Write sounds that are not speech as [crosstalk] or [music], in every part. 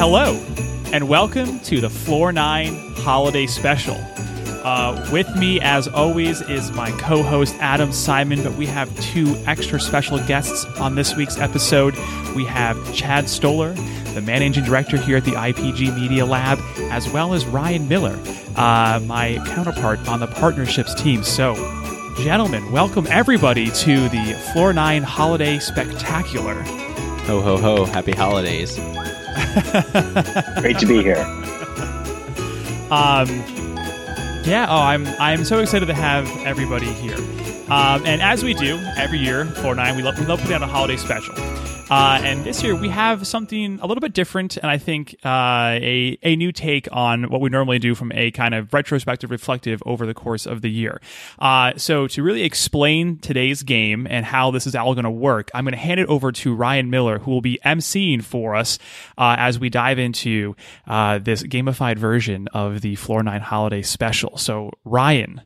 Hello, and welcome to the Floor 9 Holiday Special. Uh, with me, as always, is my co host Adam Simon, but we have two extra special guests on this week's episode. We have Chad Stoller, the managing director here at the IPG Media Lab, as well as Ryan Miller, uh, my counterpart on the partnerships team. So, gentlemen, welcome everybody to the Floor 9 Holiday Spectacular. Ho, ho, ho. Happy holidays. [laughs] Great to be here. Um, yeah. Oh, I'm I'm so excited to have everybody here. Um, and as we do every year, Floor Nine, we love we love putting out a holiday special. Uh, and this year we have something a little bit different, and I think uh, a a new take on what we normally do from a kind of retrospective, reflective over the course of the year. Uh, so to really explain today's game and how this is all going to work, I'm going to hand it over to Ryan Miller, who will be emceeing for us uh, as we dive into uh, this gamified version of the Floor Nine Holiday Special. So Ryan,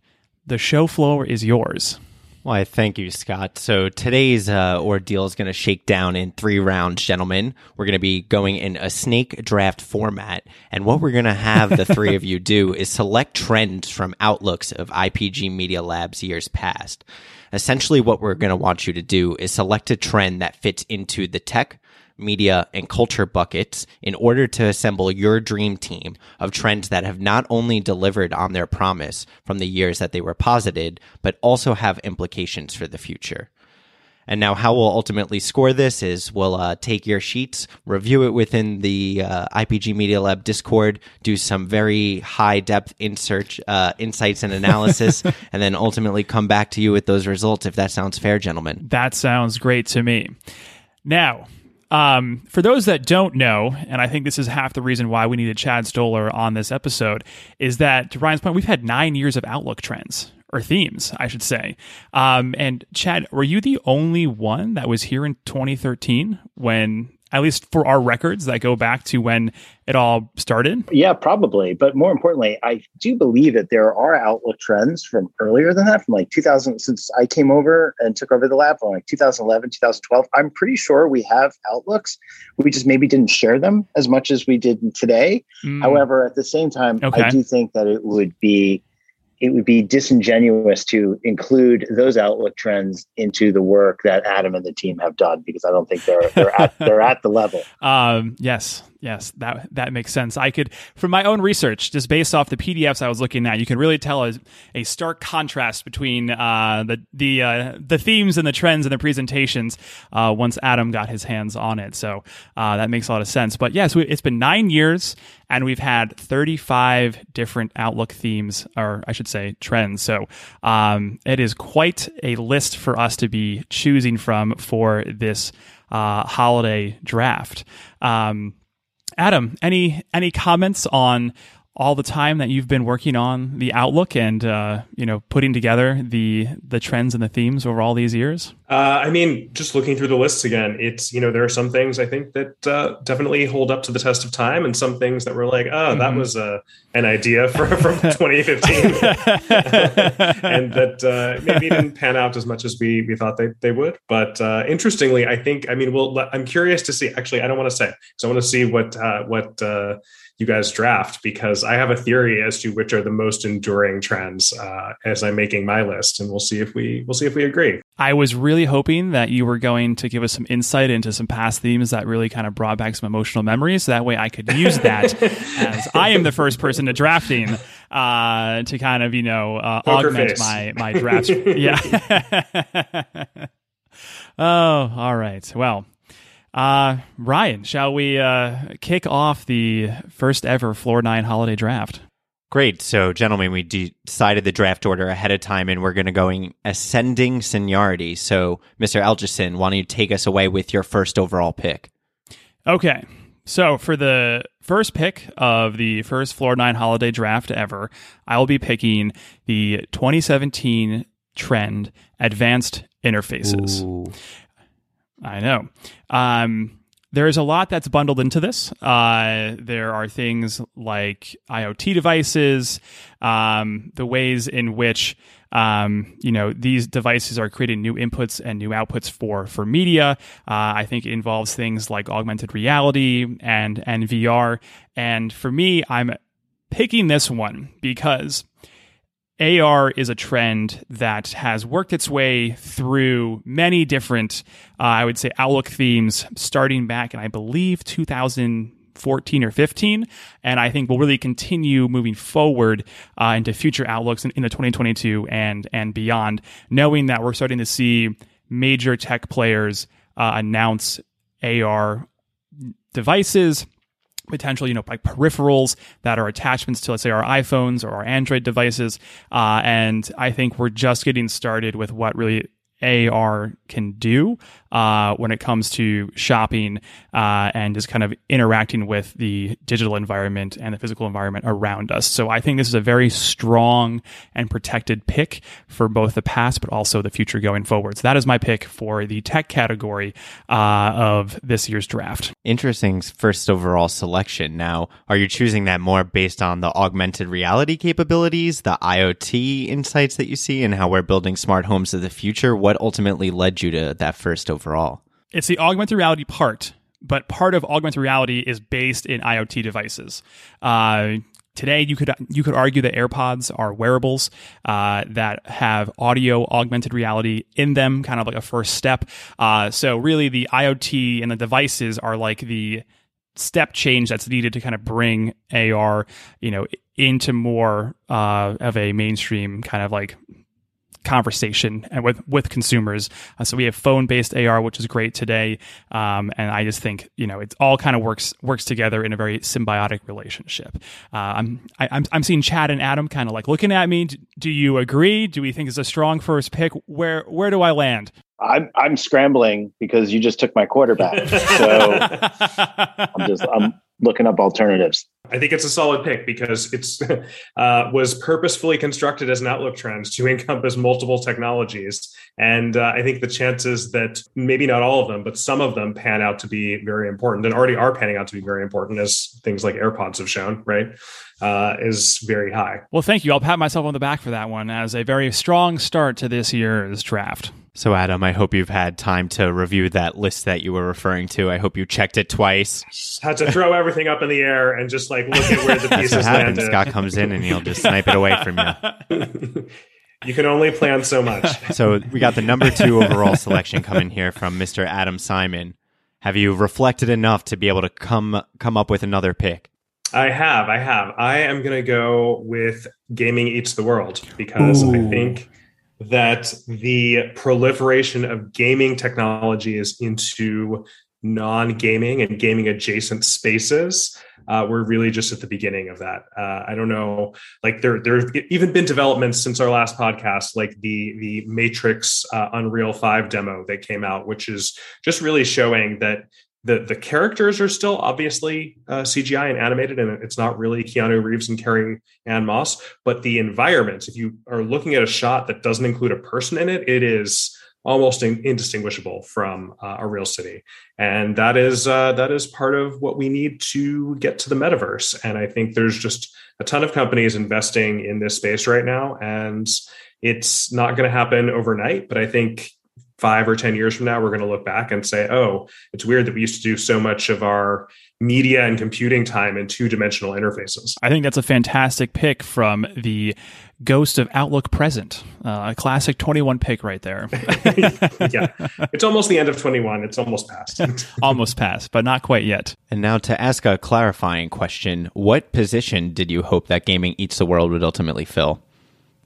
the show floor is yours. Why, thank you, Scott. So today's uh, ordeal is going to shake down in three rounds, gentlemen. We're going to be going in a snake draft format. And what we're going to have the three of you do is select trends from outlooks of IPG Media Labs years past. Essentially, what we're going to want you to do is select a trend that fits into the tech, media, and culture buckets in order to assemble your dream team of trends that have not only delivered on their promise from the years that they were posited, but also have implications for the future. And now, how we'll ultimately score this is we'll uh, take your sheets, review it within the uh, IPG Media Lab Discord, do some very high depth insert uh, insights and analysis, [laughs] and then ultimately come back to you with those results. If that sounds fair, gentlemen. That sounds great to me. Now, um, for those that don't know, and I think this is half the reason why we needed Chad Stoller on this episode, is that to Ryan's point, we've had nine years of Outlook trends or themes, I should say. Um, and Chad, were you the only one that was here in 2013 when, at least for our records that go back to when it all started? Yeah, probably. But more importantly, I do believe that there are Outlook trends from earlier than that, from like 2000, since I came over and took over the lab from like 2011, 2012. I'm pretty sure we have Outlooks. We just maybe didn't share them as much as we did today. Mm. However, at the same time, Okay. I do think that it would be it would be disingenuous to include those outlook trends into the work that Adam and the team have done because I don't think they're they're at they're at the level. [laughs] Um, yes, yes, that that makes sense. I could, from my own research, just based off the PDFs I was looking at, you can really tell a, a stark contrast between uh, the the uh, the themes and the trends and the presentations uh, once Adam got his hands on it. So uh, that makes a lot of sense. But yes, it's been nine years, and we've had 35 different Outlook themes, or I should say trends. So um, it is quite a list for us to be choosing from for this uh, holiday draft. Um, Adam, any any comments on all the time that you've been working on the outlook and uh, you know putting together the the trends and the themes over all these years? Uh, I mean, just looking through the lists again, it's you know there are some things I think that uh, definitely hold up to the test of time, and some things that were like, oh, that Mhm. was uh, an idea for, [laughs] from [laughs] 2015, [laughs] and that uh, maybe didn't pan out as much as we we thought they, they would. But uh, interestingly, I think I mean, well, I'm curious to see. Actually, I don't want to say because I want to see what uh, what. You guys draft because I have a theory as to which are the most enduring trends uh, as I'm making my list, and we'll see if we we'll see if we agree. I was really hoping that you were going to give us some insight into some past themes that really kind of brought back some emotional memories. So that way I could use that [laughs] as I am the first person to drafting uh, to kind of, you know, uh, augment face. my, my drafts. yeah. [laughs] [laughs] oh, all right. Well, uh, Ryan, shall we uh, kick off the first ever Floor 9 holiday draft? Great. So, gentlemen, we decided the draft order ahead of time, and we're going to going ascending seniority. So, Mr. Algerson, why don't you take us away with your first overall pick? Okay. So for the first pick of the first Floor 9 holiday draft ever, I will be picking the 2017 trend advanced interfaces. Ooh. I know. Um, there is a lot that's bundled into this. Uh, there are things like IoT devices, um, the ways in which um, you know, these devices are creating new inputs and new outputs for for media. Uh, I think it involves things like augmented reality and and VR. And for me, I'm picking this one because AR is a trend that has worked its way through many different, uh, I would say, Outlook themes starting back in, I believe, 2014 or 15. And I think will really continue moving forward uh, into future Outlooks in, the 2022 and, and beyond, knowing that we're starting to see major tech players uh, announce AR devices potential, you know, like peripherals that are attachments to, let's say, our iPhones or our Android devices. Uh, and I think we're just getting started with what really AR can do uh, when it comes to shopping uh, and just kind of interacting with the digital environment and the physical environment around us. So I think this is a very strong and protected pick for both the past but also the future going forward. So that is my pick for the tech category uh, of this year's draft. Interesting first overall selection. Now, are you choosing that more based on the augmented reality capabilities, the IoT insights that you see, and how we're building smart homes of the future? What ultimately led you to that first overall? It's the augmented reality part, but part of augmented reality is based in IoT devices. Uh, today, you could you could argue that AirPods are wearables uh, that have audio augmented reality in them, kind of like a first step. Uh, so, really, the IoT and the devices are like the step change that's needed to kind of bring AR, you know, into more uh, of a mainstream kind of like conversation and with with consumers. Uh, so we have phone based AR, which is great today, um, and I just think you know it all kind of works works together in a very symbiotic relationship. Uh, I'm I, am i I'm seeing Chad and Adam kind of like looking at me. Do you agree? Do we think it's a strong first pick? Where where do I land? I'm I'm scrambling because you just took my quarterback. [laughs] So I'm just I'm looking up alternatives. I think it's a solid pick because it's [laughs] uh, was purposefully constructed as an Outlook trend to [laughs] encompass multiple technologies, and uh, I think the chances that maybe not all of them, but some of them pan out to be very important, and already are panning out to be very important, as things like AirPods have shown, right? Uh, is very high. Well, thank you. I'll pat myself on the back for that one as a very strong start to this year's draft. So, Adam, I hope you've had time to review that list that you were referring to. I hope you checked it twice. Had to throw [laughs] everything up in the air and just like look at where the pieces That's what happens. landed. Scott comes in and he'll just snipe it away from you. [laughs] you can only plan so much. [laughs] So, we got the number two overall selection coming here from Mr. Adam Simon. Have you reflected enough to be able to come come up with another pick? I have, I have. I am going to go with Gaming Eats the World because Ooh. I think that the proliferation of gaming technologies into non-gaming and gaming adjacent spaces uh, we're really just at the beginning of that uh, i don't know like there there have even been developments since our last podcast like the the matrix uh, unreal 5 demo that came out which is just really showing that the the characters are still obviously uh, CGI and animated, and it's not really Keanu Reeves and Carrie Ann Moss. But the environments, if you are looking at a shot that doesn't include a person in it, it is almost in, indistinguishable from uh, a real city, and that is uh, that is part of what we need to get to the metaverse. And I think there's just a ton of companies investing in this space right now, and it's not going to happen overnight. But I think five or 10 years from now, we're going to look back and say, oh, it's weird that we used to do so much of our media and computing time in two dimensional interfaces. I think that's a fantastic pick from the Ghost of Outlook Present, uh, a classic 21 pick right there. [laughs] yeah, it's almost the end of 21. It's almost past. [laughs] almost past, but not quite yet. And now to ask a clarifying question What position did you hope that Gaming Eats the World would ultimately fill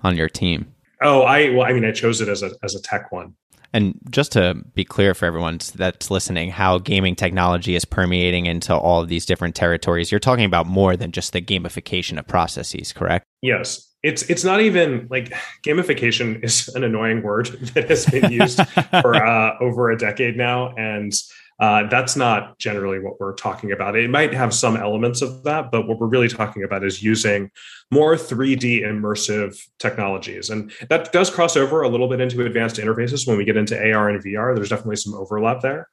on your team? Oh, I well, I mean, I chose it as a as a tech one. And just to be clear for everyone that's listening, how gaming technology is permeating into all of these different territories, you're talking about more than just the gamification of processes, correct? Yes. It's it's not even like gamification is an annoying word [laughs] that has been used [laughs] for uh, over a decade now, and uh, that's not generally what we're talking about. It might have some elements of that, but what we're really talking about is using more 3D immersive technologies. And that does cross over a little bit into advanced interfaces when we get into AR and VR. There's definitely some overlap there,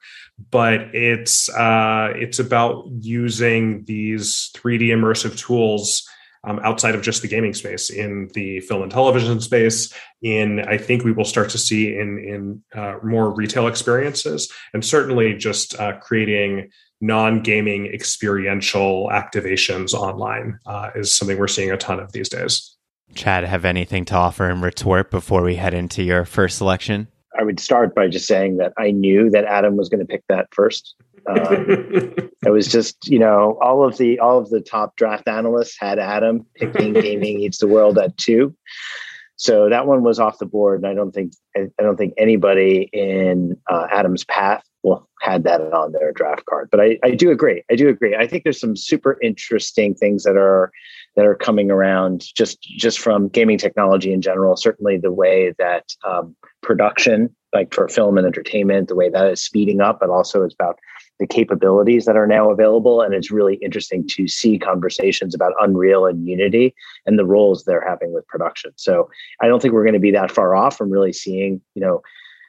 but it's uh, it's about using these 3D immersive tools um, outside of just the gaming space, in the film and television space. In I think we will start to see in in uh, more retail experiences, and certainly just uh, creating non-gaming experiential activations online uh, is something we're seeing a ton of these days. Chad, have anything to offer in retort before we head into your first selection? I would start by just saying that I knew that Adam was going to pick that first. Um, [laughs] it was just you know all of the all of the top draft analysts had Adam picking [laughs] Gaming Eats the World at two, so that one was off the board, and I don't think I don't think anybody in uh, Adam's path well had that on their draft card. But I, I do agree. I do agree. I think there's some super interesting things that are that are coming around just just from gaming technology in general. Certainly the way that um, production, like for film and entertainment, the way that is speeding up, but also it's about the capabilities that are now available. And it's really interesting to see conversations about Unreal and Unity and the roles they're having with production. So I don't think we're going to be that far off from really seeing, you know,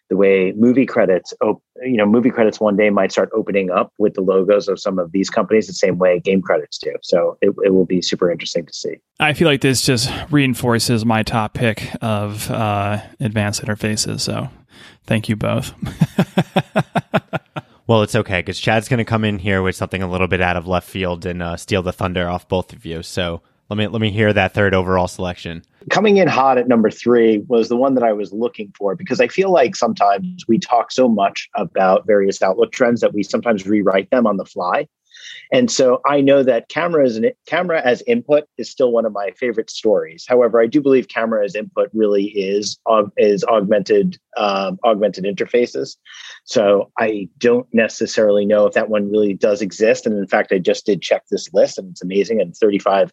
the way movie credits, op- you know, movie credits one day might start opening up with the logos of some of these companies the same way game credits do. So it, it will be super interesting to see. I feel like this just reinforces my top pick of uh, advanced interfaces. So thank you both. [laughs] well, it's okay because Chad's going to come in here with something a little bit out of left field and uh, steal the thunder off both of you. So let me let me hear that third overall selection. Coming in hot at number three was the one that I was looking for because I feel like sometimes we talk so much about various outlook trends that we sometimes rewrite them on the fly. And so I know that camera as an camera as input is still one of my favorite stories. However, I do believe camera as input really is is augmented um, augmented interfaces. So I don't necessarily know if that one really does exist. And in fact, I just did check this list, and it's amazing. And 35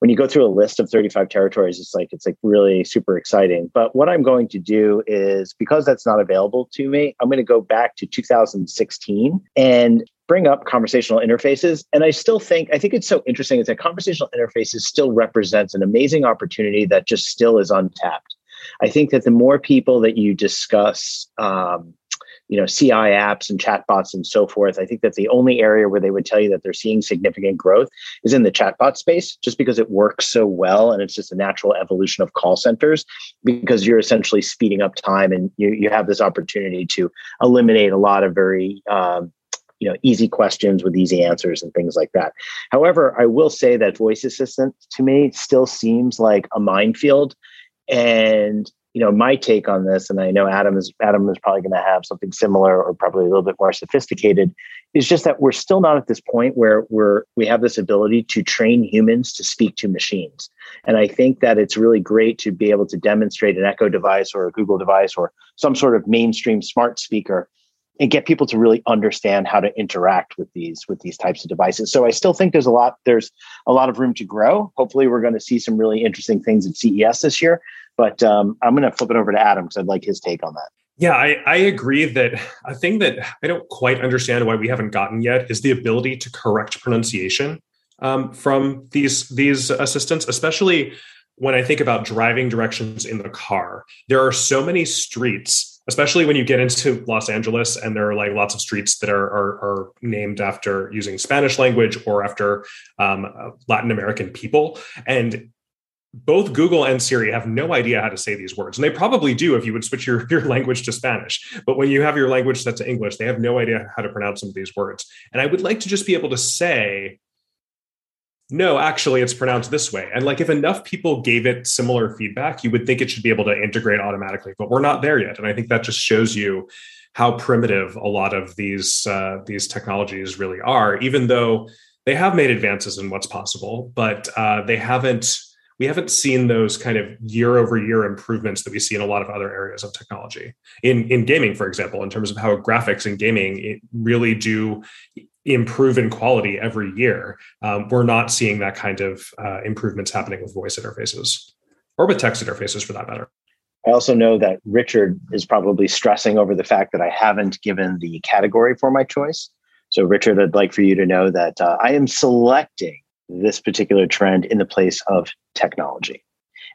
when you go through a list of 35 territories, it's like it's like really super exciting. But what I'm going to do is because that's not available to me, I'm going to go back to 2016 and bring up conversational interfaces. And I still think I think it's so interesting is that conversational interfaces still represents an amazing opportunity that just still is untapped. I think that the more people that you discuss um, you know ci apps and chatbots and so forth i think that the only area where they would tell you that they're seeing significant growth is in the chatbot space just because it works so well and it's just a natural evolution of call centers because you're essentially speeding up time and you, you have this opportunity to eliminate a lot of very um, you know easy questions with easy answers and things like that. However i will say that voice assistant to me still seems like a minefield and you know my take on this and i know adam is adam is probably going to have something similar or probably a little bit more sophisticated is just that we're still not at this point where we're we have this ability to train humans to speak to machines. And i think that it's really great to be able to demonstrate an echo device or a google device or some sort of mainstream smart speaker and get people to really understand how to interact with these with these types of devices. So i still think there's a lot there's a lot of room to grow. Hopefully we're going to see some really interesting things at ces this year but um, I'm going to flip it over to Adam because I'd like his take on that. Yeah, I, I agree that a thing that I don't quite understand why we haven't gotten yet is the ability to correct pronunciation um, from these these assistants, especially when I think about driving directions in the car. There are so many streets, especially when you get into Los Angeles, and there are like lots of streets that are are, are named after using Spanish language or after um, Latin American people, and both Google and Siri have no idea how to say these words. And they probably do if you would switch your, [laughs] your language to Spanish. But when you have your language set to English, they have no idea how to pronounce some of these words. And I would like to just be able to say, no, actually, it's pronounced this way. And like if enough people gave it similar feedback, you would think it should be able to integrate automatically. But we're not there yet. And I think that just shows you how primitive a lot of these uh, these technologies really are, even though they have made advances in what's possible, but uh, they haven't we haven't seen those kind of year over year improvements that we see in a lot of other areas of technology. In in gaming, for example, in terms of how graphics in gaming really do improve in quality every year, um, we're not seeing that kind of uh, improvements happening with voice interfaces or with text interfaces, for that matter. I also know that Richard is probably stressing over the fact that I haven't given the category for my choice. So, Richard, I'd like for you to know that uh, I am selecting this particular trend in the place of technology.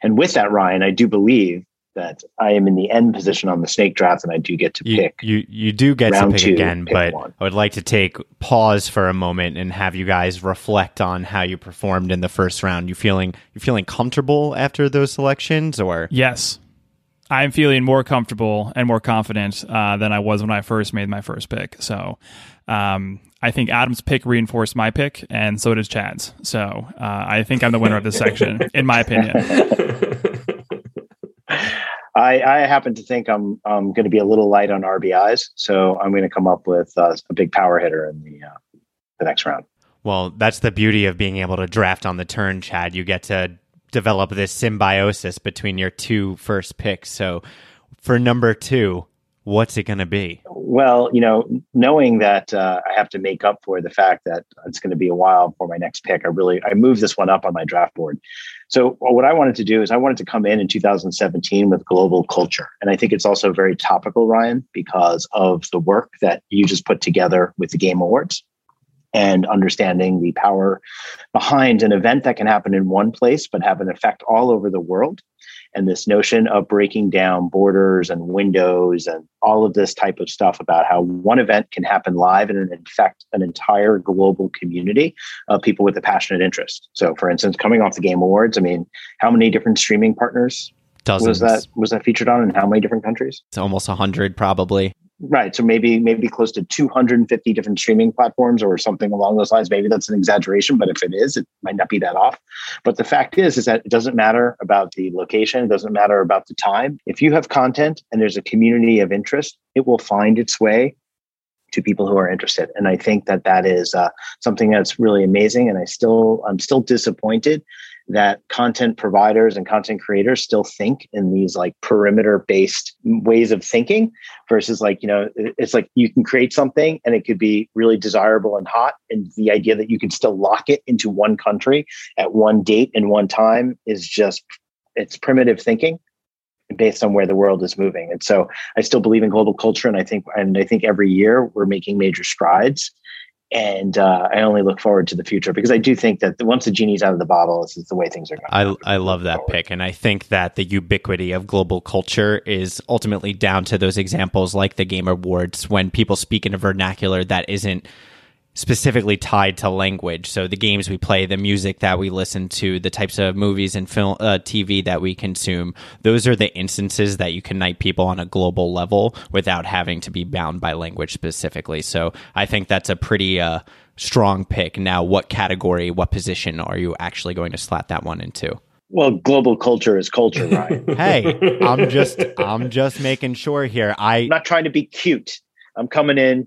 And with that, Ryan, I do believe that I am in the end position on the snake draft, and I do get to you, pick. You you do get to pick two, again, pick but one. I would like to take pause for a moment and have you guys reflect on how you performed in the first round. You feeling you feeling comfortable after those selections, or Yes. I'm feeling more comfortable and more confident uh, than I was when I first made my first pick. So um, I think Adam's pick reinforced my pick, and so does Chad's. So uh, I think I'm the winner of this section, in my opinion. I, I happen to think I'm I'm going to be a little light on RBIs, so I'm going to come up with uh, a big power hitter in the uh, the next round. well, that's the beauty of being able to draft on the turn, Chad. You get to develop this symbiosis between your two first picks. So for number two, what's it going to be? Well, you know, knowing that uh, I have to make up for the fact that it's going to be a while for my next pick, I really I moved this one up on my draft board. So what I wanted to do is I wanted to come in in 2017 with global culture, and I think it's also very topical, Ryan, because of the work that you just put together with the Game Awards and understanding the power behind an event that can happen in one place but have an effect all over the world and this notion of breaking down borders and windows and all of this type of stuff about how one event can happen live and infect an entire global community of people with a passionate interest. So, for instance, coming off the Game Awards, I mean, how many different streaming partners Dozens. was that was that featured on, and how many different countries? It's almost 100 probably. Right. So maybe maybe close to 250 different streaming platforms or something along those lines. Maybe that's an exaggeration, but if it is, it might not be that off. But the fact is, is that it doesn't matter about the location. It doesn't matter about the time. If you have content and there's a community of interest, it will find its way to people who are interested. And I think that that is uh, something that's really amazing. And I still, I'm still disappointed that content providers and content creators still think in these like perimeter based ways of thinking versus like you know it's like you can create something and it could be really desirable and hot and the idea that you can still lock it into one country at one date and one time is just it's primitive thinking based on where the world is moving. And so i still believe in global culture and i think and i think every year we're making major strides and uh, I only look forward to the future because I do think that once the genie's out of the bottle, this is the way things are going. I, I love that forward. pick. And I think that the ubiquity of global culture is ultimately down to those examples like the Game Awards when people speak in a vernacular that isn't specifically tied to language. So the games we play, the music that we listen to, the types of movies and film, uh, TV that we consume, those are the instances that you can unite people on a global level without having to be bound by language specifically. So I think that's a pretty uh, strong pick. Now, what category, what position are you actually going to slot that one into? Well, global culture is culture, right? [laughs] hey, I'm just I'm just making sure here. I I'm not trying to be cute. I'm coming in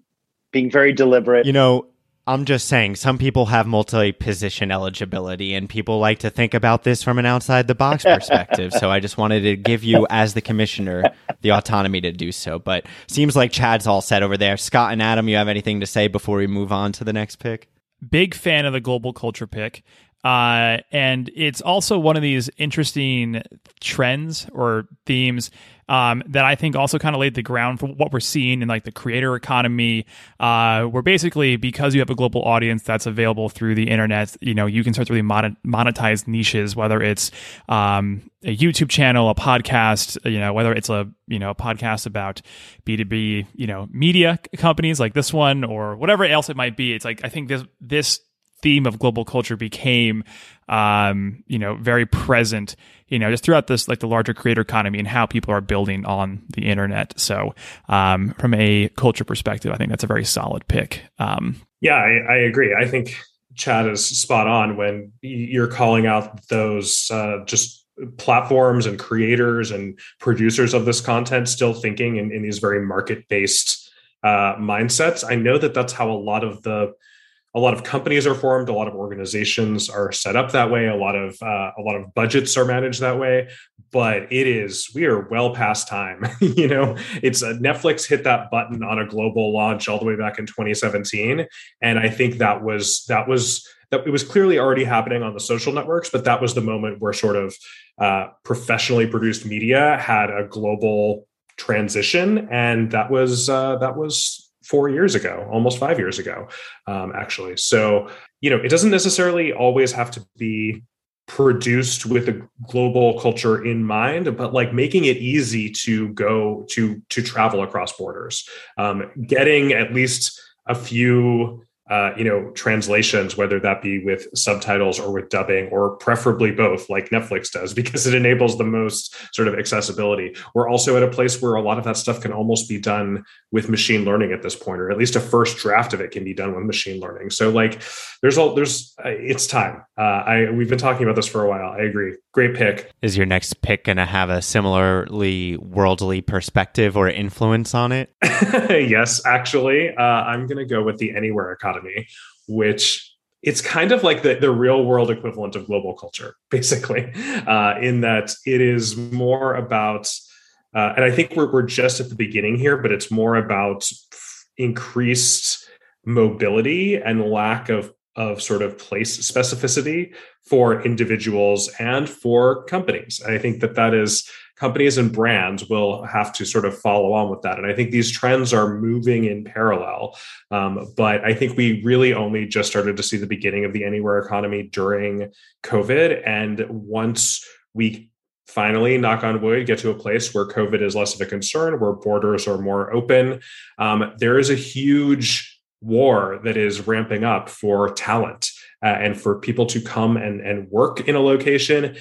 being very deliberate. you know, I'm just saying some people have multi-position eligibility and people like to think about this from an outside the box [laughs] perspective. so I just wanted to give you as the commissioner the autonomy to do so. But seems like Chad's all set over there. Scott and Adam, you have anything to say before we move on to the next pick? Big fan of the global culture pick. Uh, and it's also one of these interesting trends or themes um, that I think also kind of laid the ground for what we're seeing in like the creator economy, uh, where basically because you have a global audience that's available through the internet, you know, you can start to really mon- monetize niches, whether it's um, a YouTube channel, a podcast, you know, whether it's a you know a podcast about B two B, you know, media companies like this one or whatever else it might be. It's like I think this this theme of global culture became um, you know very present you know just throughout this like the larger creator economy and how people are building on the internet so um, from a culture perspective i think that's a very solid pick um, Yeah, I, I agree. I think Chad is spot on when you're calling out those uh, just platforms and creators and producers of this content still thinking in, in these very market based uh, mindsets. I know that that's how a lot of the a lot of companies are formed a lot of organizations are set up that way a lot of uh, a lot of budgets are managed that way but it is we are well past time [laughs] you know? It's uh, netflix hit that button on a global launch all the way back in 2017 and i think that was that was that it was clearly already happening on the social networks but that was the moment where sort of uh, professionally produced media had a global transition and that was uh, that was four years ago, almost five years ago, um, actually. So, you know, it doesn't necessarily always have to be produced with a global culture in mind but like making it easy to go to to travel across borders um, getting at least a few uh, you know translations whether that be with subtitles or with dubbing or preferably both like netflix does [laughs] because it enables the most sort of accessibility. We're also at a place where a lot of that stuff can almost be done with machine learning at this point or at least a first draft of it can be done with machine learning. So like there's all there's uh, it's time. Uh, i we've been talking about this for a while. I agree. Great pick. Is your next pick going to have a similarly worldly perspective or influence on it? [laughs] Yes actually. Uh, i'm going to go with the anywhere economy which it's kind of like the, the real world equivalent of global culture [laughs] basically uh, in that it is more about uh, and i think we're, we're just at the beginning here but it's more about increased mobility and lack of of sort of place specificity for individuals and for companies. And I think that that is companies and brands will have to sort of follow on with that. And I think these trends are moving in parallel. Um, but I think we really only just started to see the beginning of the anywhere economy during COVID. And once we finally, knock on wood, get to a place where COVID is less of a concern, where borders are more open, um, there is a huge war that is ramping up for talent uh, and for people to come and, and work in a location.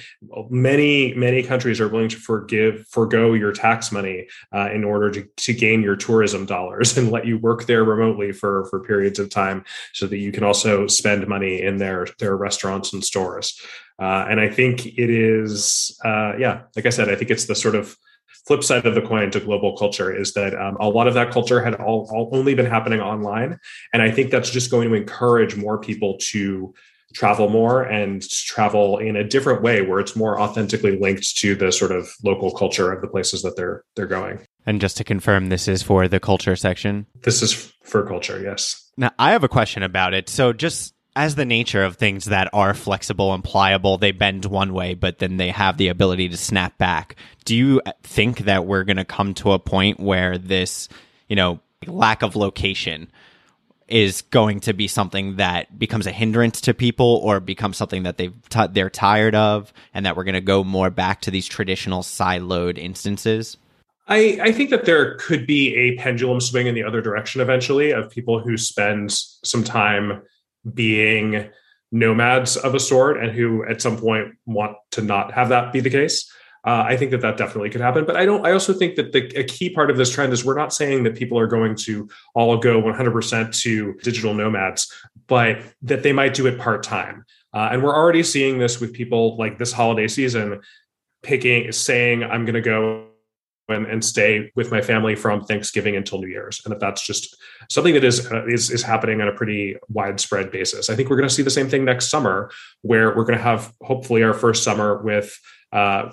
Many, many countries are willing to forgive, forego your tax money uh, in order to, to gain your tourism dollars [laughs] and let you work there remotely for, for periods of time so that you can also spend money in their, their restaurants and stores. Uh, and I think it is, uh, yeah, like I said, I think it's the sort of flip side of the coin to global culture is that um, a lot of that culture had all, all only been happening online. And i think that's just going to encourage more people to travel more and travel in a different way where it's more authentically linked to the sort of local culture of the places that they're they're going. And just to confirm this is for the culture section? This is for culture yes. Now i have a question about it. So just as the nature of things that are flexible and pliable, they bend one way, but then they have the ability to snap back. Do you think that we're going to come to a point where this, you know, lack of location is going to be something that becomes a hindrance to people or becomes something that they've t- they're tired of and that we're going to go more back to these traditional siloed instances? I, I, think that there could be a pendulum swing in the other direction eventually of people who spend some time being nomads of a sort and who at some point want to not have that be the case. Uh, I think that that definitely could happen, but I don't. I also think that the a key part of this trend is we're not saying that people are going to all go 100% to digital nomads, but that they might do it part time. Uh, and we're already seeing this with people like this holiday season picking, saying, "I'm going to go and, and stay with my family from Thanksgiving until New Year's, and that that's just something that is uh, is is happening on a pretty widespread basis. I think we're going to see the same thing next summer, where we're going to have hopefully our first summer with uh,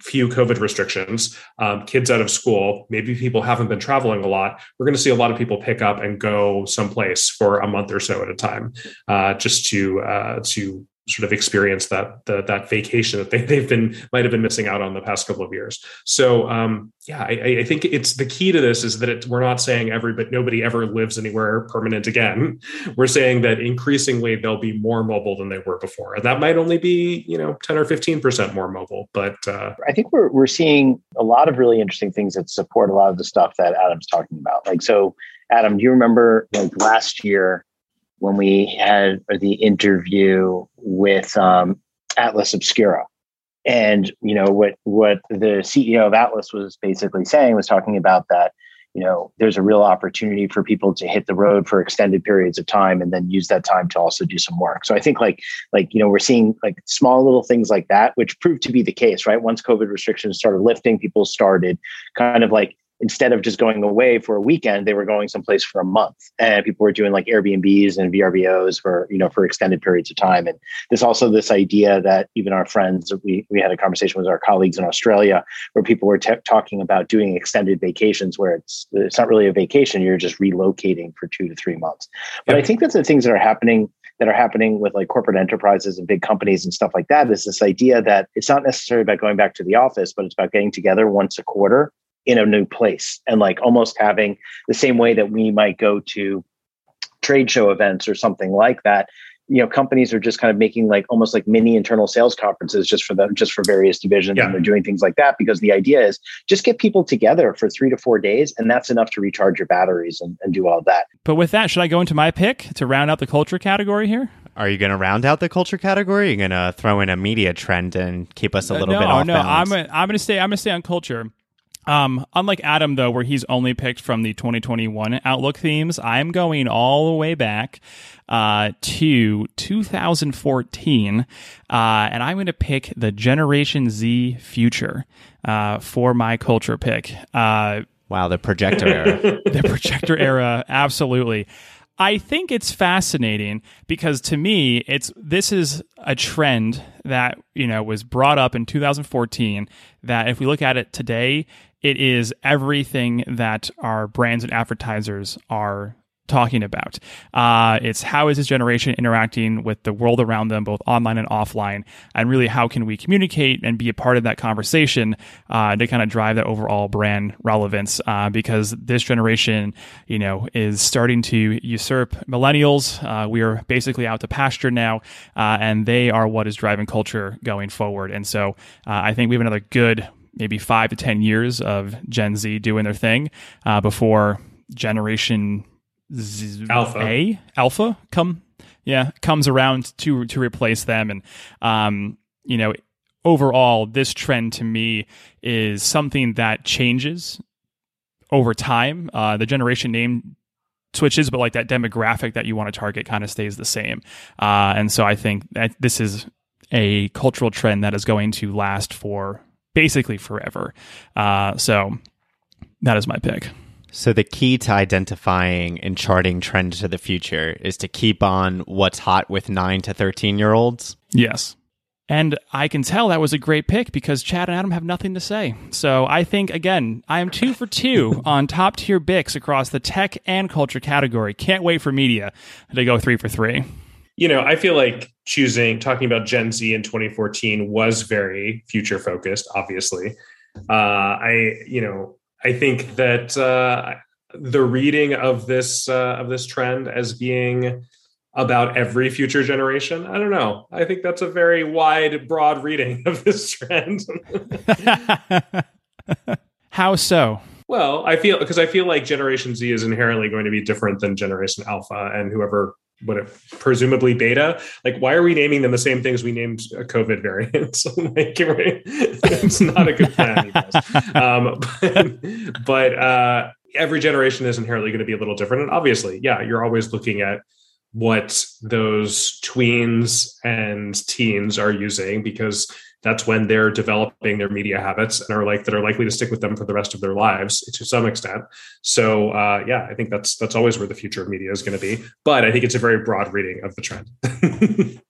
few COVID restrictions, um, kids out of school, maybe people haven't been traveling a lot. We're going to see a lot of people pick up and go someplace for a month or so at a time, uh, just to uh, to sort of experience that the, that vacation that they, they've been might have been missing out on the past couple of years. So um, yeah, I, I, think it's the key to this is that it, we're not saying every but nobody ever lives anywhere permanent again. [laughs] We're saying that increasingly they'll be more mobile than they were before, and that might only be you know ten or fifteen percent more mobile. But uh, I think we're we're seeing a lot of really interesting things that support a lot of the stuff that Adam's talking about. Like so, Adam, do you remember like last year? When we had the interview with um, Atlas Obscura. And you know what what the CEO of Atlas was basically saying was talking about that you know there's a real opportunity for people to hit the road for extended periods of time and then use that time to also do some work so i think like like you know we're seeing like small little things like that which proved to be the case right once covid restrictions started lifting people started kind of like instead of just going away for a weekend, they were going someplace for a month. And people were doing like Airbnbs and VRBOs for, you know, for extended periods of time. And there's also this idea that even our friends, we, we had a conversation with our colleagues in Australia where people were talking about doing extended vacations where it's, it's not really a vacation. You're just relocating for two to three months. But yep. I think that the things that are happening that are happening with like corporate enterprises and big companies and stuff like that is this idea that it's not necessarily about going back to the office, but it's about getting together once a quarter in a new place and like almost having the same way that we might go to trade show events or something like that you know companies are just kind of making like almost like mini internal sales conferences just for them just for various divisions Yeah. and they're doing things like that because the idea is just get people together for three to four days and that's enough to recharge your batteries and, and do all of that But with that, should I go into my pick to round out the culture category here? Are you going to round out the culture category? Are you going to throw in a media trend and keep us a little Uh, no, bit off no. balance? I'm gonna, I'm going to stay. I'm going to stay on culture. Um, unlike Adam, though, where he's only picked from the 2021 Outlook themes, I'm going all the way back uh, to 2014, uh, and I'm going to pick the Generation Z future uh, for my culture pick. Uh, wow, the projector era. [laughs] the projector era absolutely i think it's fascinating because to me it's this is a trend that you know was brought up in 2014 that if we look at it today it is everything that our brands and advertisers are talking about. Uh, it's how is this generation interacting with the world around them, both online and offline, and really how can we communicate and be a part of that conversation uh, to kind of drive that overall brand relevance? Uh, because this generation, you know, is starting to usurp millennials. Uh, we are basically out to pasture now, uh, and they are what is driving culture going forward. And so uh, I think we have another good maybe five to ten years of Gen Z doing their thing uh, before generation Z- Alpha. A Alpha come yeah comes around to to replace them. And um you know overall this trend to me is something that changes over time. Uh the generation name switches but like that demographic that you want to target kind of stays the same. Uh and so i think that this is a cultural trend that is going to last for basically forever uh so that is my pick So the key to identifying and charting trends to the future is to keep on what's hot with 9 to 13 year olds. Yes. And I can tell that was a great pick because Chad and Adam have nothing to say. So I think, again, I am two for two [laughs] on top tier Bix across the tech and culture category. Can't wait for media to go three for three. You know, I feel like choosing talking about Gen Z in 2014 was very future focused. Obviously, uh, I you know I think that uh, the reading of this uh, of this trend as being about every future generation. I don't know. I think that's a very wide, broad reading of this trend. [laughs] How so? well, I feel because I feel like Generation Z is inherently going to be different than Generation Alpha and whoever what presumably beta. Like, why are we naming them the same things we named a COVID variants? [laughs] like, it's not a good plan. Um, [laughs] but but uh, every generation is inherently going to be a little different, and obviously, yeah, you're always looking at what those tweens and teens are using because that's when they're developing their media habits and are like that are likely to stick with them for the rest of their lives to some extent. So uh, yeah, I think that's that's always where the future of media is going to be. But I think it's a very broad reading of the trend. [laughs]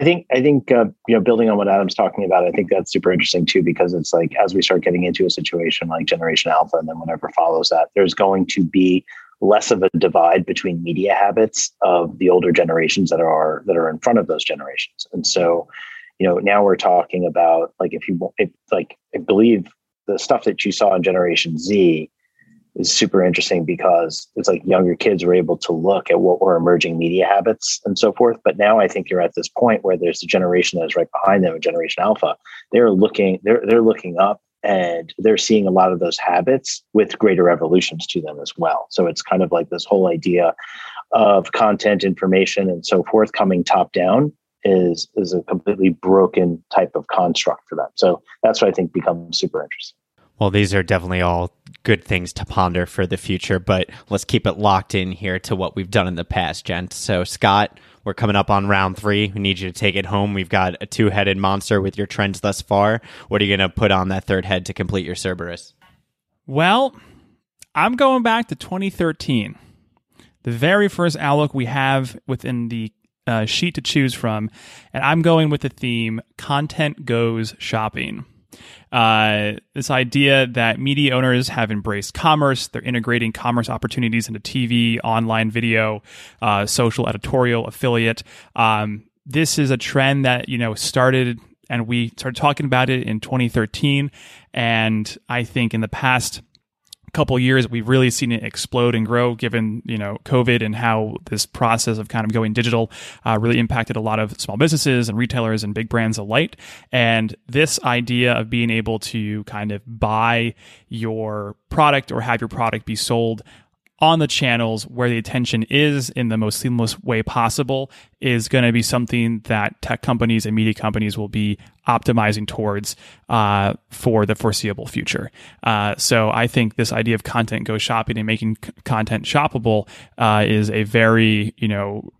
I think I think uh, you know building on what Adam's talking about, I think that's super interesting too because it's like as we start getting into a situation like Generation Alpha and then whatever follows that, there's going to be less of a divide between media habits of the older generations that are that are in front of those generations, and so you know now we're talking about like if you if, like I believe the stuff that you saw in Generation Z is super interesting because it's like younger kids were able to look at what were emerging media habits and so forth. But now I think you're at this point where there's a generation that is right behind them, a generation alpha. They're looking, they're they're looking up and they're seeing a lot of those habits with greater evolutions to them as well. So it's kind of like this whole idea of content, information, and so forth coming top down is is a completely broken type of construct for them. So that's what I think becomes super interesting. Well, these are definitely all good things to ponder for the future, but let's keep it locked in here to what we've done in the past, gent. So, Scott, we're coming up on round three. We need you to take it home. We've got a two headed monster with your trends thus far. What are you going to put on that third head to complete your Cerberus? Well, I'm going back to 2013. The very first Outlook we have within the uh, sheet to choose from. And I'm going with the theme Content Goes Shopping. Uh, this idea that media owners have embraced commerce, they're integrating commerce opportunities into TV, online video, uh, social editorial, affiliate. Um, this is a trend that you know started, and we started talking about it in 2013. And I think in the past couple years, we've really seen it explode and grow given, you know, COVID and how this process of kind of going digital uh, really impacted a lot of small businesses and retailers and big brands alike. And this idea of being able to kind of buy your product or have your product be sold on the channels where the attention is in the most seamless way possible is going to be something that tech companies and media companies will be optimizing towards uh, for the foreseeable future. Uh, so I think this idea of content go shopping and making c- content shoppable uh, is a very you know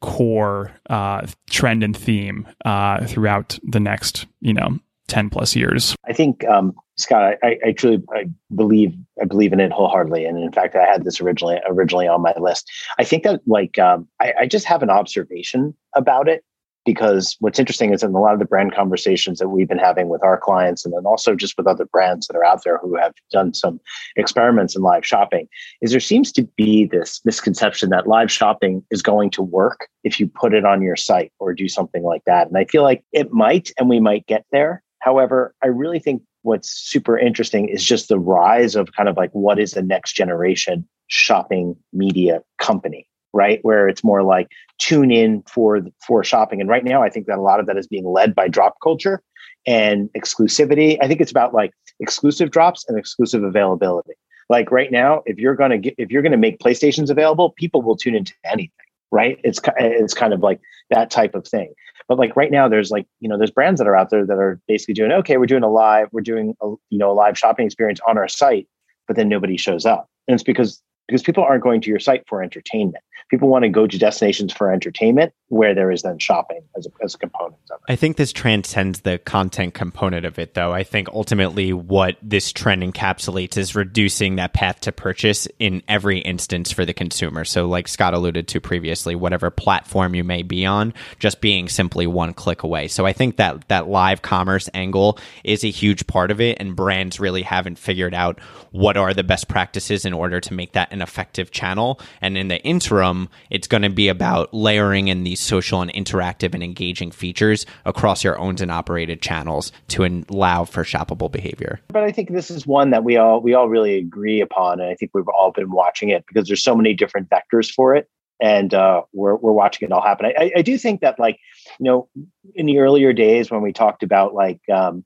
core uh, trend and theme uh, throughout the next you know 10 plus years. I think, um, Scott, I, I truly I believe I believe in it wholeheartedly, and in fact, I had this originally originally on my list. I think that like um, I, I just have an observation about it because what's interesting is in a lot of the brand conversations that we've been having with our clients, and then also just with other brands that are out there who have done some experiments in live shopping, is there seems to be this misconception that live shopping is going to work if you put it on your site or do something like that, and I feel like it might, and we might get there However, I really think what's super interesting is just the rise of kind of like what is the next generation shopping media company, right? Where it's more like tune in for for shopping. And right now, I think that a lot of that is being led by drop culture and exclusivity. I think it's about like exclusive drops and exclusive availability. Like right now, if you're gonna get if you're gonna make PlayStations available, people will tune into anything, right? It's it's kind of like that type of thing. But like right now, there's like you know there's brands that are out there that are basically doing okay. We're doing a live, we're doing a you know a live shopping experience on our site, but then nobody shows up, and it's because because people aren't going to your site for entertainment. People want to go to destinations for entertainment where there is then shopping as a, as a component of it. I think this transcends the content component of it, though. I think ultimately what this trend encapsulates is reducing that path to purchase in every instance for the consumer. So, like Scott alluded to previously, whatever platform you may be on, just being simply one click away. So, I think that that live commerce angle is a huge part of it, and brands really haven't figured out what are the best practices in order to make that an effective channel. And in the interim, it's going to be about layering in these social and interactive and engaging features across your owned and operated channels to allow for shoppable behavior. But I think this is one that we all we all really agree upon, and I think we've all been watching it because there's so many different vectors for it and uh, we're we're watching it all happen. I, I, do think that like you know in the earlier days when we talked about like um,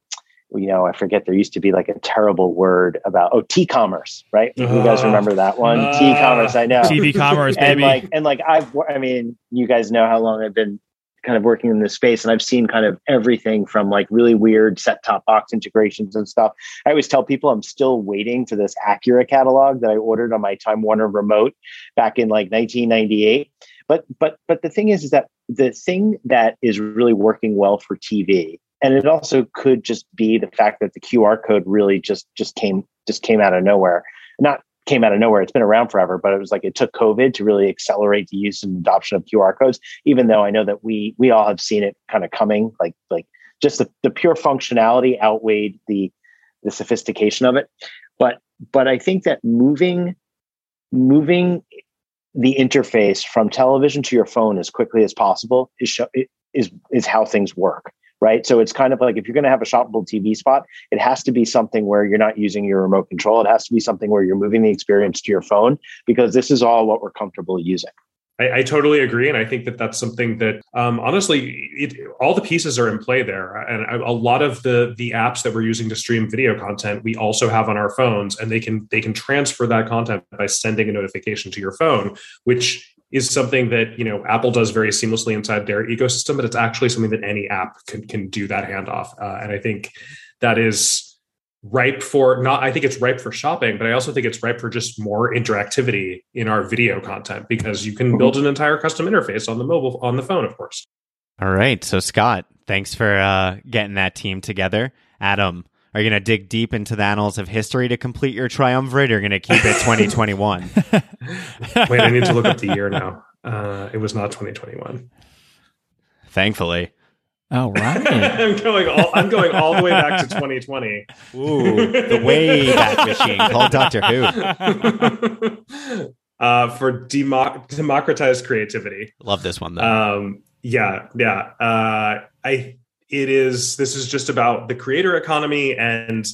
you know, I forget there used to be like a terrible word about oh T-commerce, right? Uh, you guys remember that one? Uh, T-commerce, I know. TV commerce, [laughs] and like and like I've I mean, you guys know how long I've been kind of working in this space and I've seen kind of everything from like really weird set top box integrations and stuff. I always tell people I'm still waiting for this Acura catalog that I ordered on my Time Warner remote back in like 1998. But but but the thing is is that the thing that is really working well for TV and it also could just be the fact that the QR code really just just came just came out of nowhere. Not came out of nowhere. It's been around forever, but it was like it took COVID to really accelerate the use and adoption of QR codes. Even though I know that we we all have seen it kind of coming, like like just the, the pure functionality outweighed the the sophistication of it. But but I think that moving moving the interface from television to your phone as quickly as possible is show, is is how things work right? So it's kind of like if you're going to have a shoppable TV spot, it has to be something where you're not using your remote control. It has to be something where you're moving the experience to your phone because this is all what we're comfortable using. I, I, totally agree, and I think that that's something that um, honestly, it, all the pieces are in play there, and a, a lot of the the apps that we're using to stream video content, we also have on our phones, and they can they can transfer that content by sending a notification to your phone, which is something that you know Apple does very seamlessly inside their ecosystem, but it's actually something that any app can can do that handoff. Uh, and I think that is ripe for not. I think it's ripe for shopping, but I also think it's ripe for just more interactivity in our video content because you can mm-hmm. build an entire custom interface on the mobile on the phone, of course. All right, so Scott, thanks for uh, getting that team together. Adam, are you going to dig deep into the annals of history to complete your triumvirate, or are you going to keep it 2021? [laughs] Wait, I need to look up the year now. Uh, it was not 2021. Thankfully. All right. [laughs] I'm going all I'm going all the way back to 2020. Ooh, the way back machine called Doctor Who. [laughs] Uh, for demo- democratized creativity. Love this one though. Um, yeah, yeah. Uh, I it is this is just about the creator economy and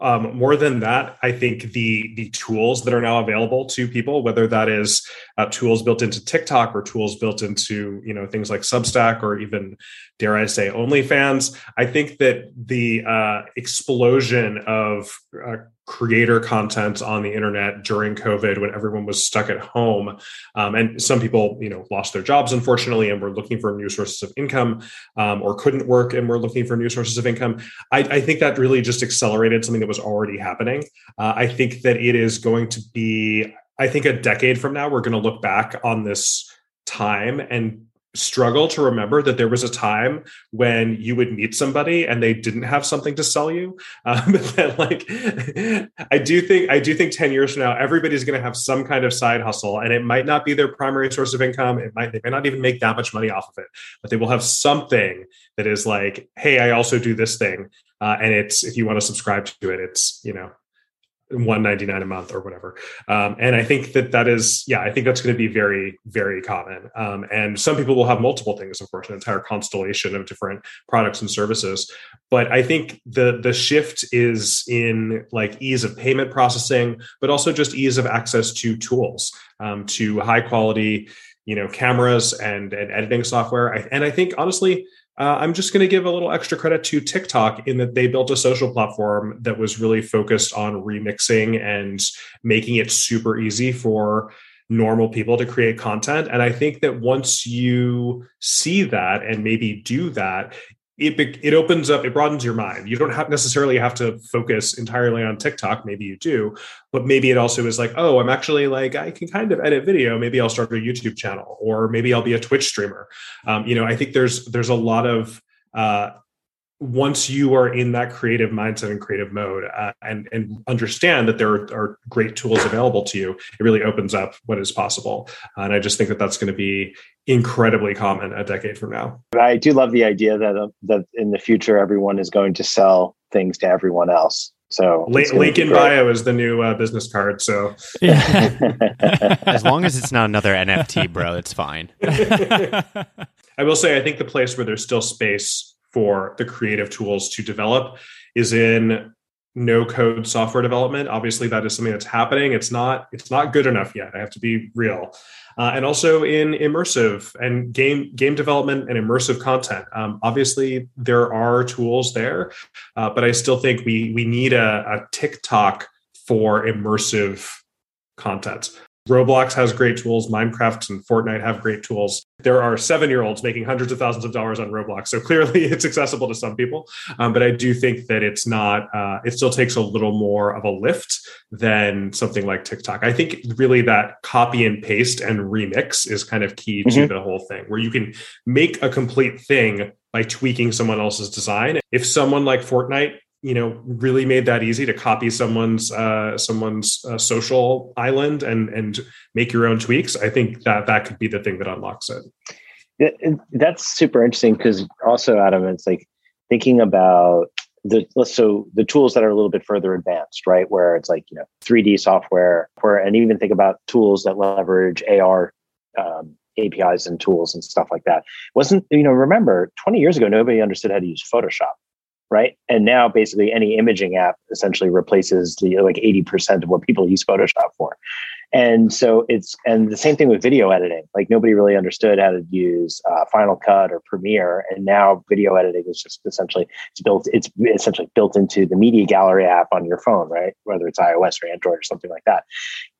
um, more than that, I think the the tools that are now available to people, whether that is uh, tools built into TikTok or tools built into you know things like Substack or even dare I say OnlyFans, I think that the uh, explosion of uh, creator content on the internet during COVID when everyone was stuck at home. Um, and some people, you know, lost their jobs, unfortunately, and were looking for new sources of income um, or couldn't work and were looking for new sources of income. I, I think that really just accelerated something that was already happening. Uh, I think that it is going to be, I think a decade from now, we're going to look back on this time and struggle to remember that there was a time when you would meet somebody and they didn't have something to sell you. Um, [laughs] like i do think i do think 10 years from now everybody's going to have some kind of side hustle and it might not be their primary source of income. It might they may not even make that much money off of it but they will have something that is like hey i also do this thing uh, and it's if you want to subscribe to it it's you know 199 a month or whatever. Um, and i think that that is yeah i think that's going to be very very common. Um, and some people will have multiple things of course an entire constellation of different products and services. But i think the the shift is in like ease of payment processing but also just ease of access to tools um, to high quality you know cameras and and editing software. And i think honestly uh, I'm just going to give a little extra credit to TikTok in that they built a social platform that was really focused on remixing and making it super easy for normal people to create content. And I think that once you see that and maybe do that, it it opens up it broadens your mind. You don't have necessarily have to focus entirely on tiktok. Maybe you do but maybe it also is like oh i'm actually like i can kind of edit video. Maybe i'll start a youtube channel or maybe i'll be a twitch streamer. Um, you know i think there's there's a lot of uh, once you are in that creative mindset and creative mode uh, and and understand that there are, are, great tools available to you it really opens up what is possible. Uh, and i just think that that's going to be incredibly common a decade from now. I do love the idea that uh, that in the future everyone is going to sell things to everyone else. So link, link in bio is the new uh, business card so. Yeah. [laughs] as long as it's not another nft bro it's fine. [laughs] [laughs] I will say i think the place where there's still space for the creative tools to develop is in no code software development. Obviously that is something that's happening. It's not it's not good enough yet i have to be real. Uh, and also in immersive and game game development and immersive content. Um, obviously there are tools there uh, but i still think we we need a, a tiktok for immersive content Roblox has great tools. Minecraft and Fortnite have great tools. There are seven year olds making hundreds of thousands of dollars on Roblox. So clearly [laughs] it's accessible to some people. Um, but I do think that it's not, uh, it still takes a little more of a lift than something like TikTok. I think really that copy and paste and remix is kind of key mm-hmm. to the whole thing, where you can make a complete thing by tweaking someone else's design. If someone like Fortnite you know really made that easy to copy someone's uh, someone's uh, social island and and make your own tweaks. I think that that could be the thing that unlocks it. That's super interesting because also adam it's like thinking about the so the tools that are a little bit further advanced right? Where it's like you know 3d software where and even think about tools that leverage ar um, apis and tools and stuff like that. Wasn't you know remember 20 years ago nobody understood how to use photoshop right? And now basically any imaging app essentially replaces the like 80% of what people use Photoshop for. And so it's, and the same thing with video editing. Like nobody really understood how to use uh, Final Cut or Premiere. And now video editing is just essentially, it's built, it's essentially built into the Media Gallery app on your phone, right? Whether it's iOS or Android or something like that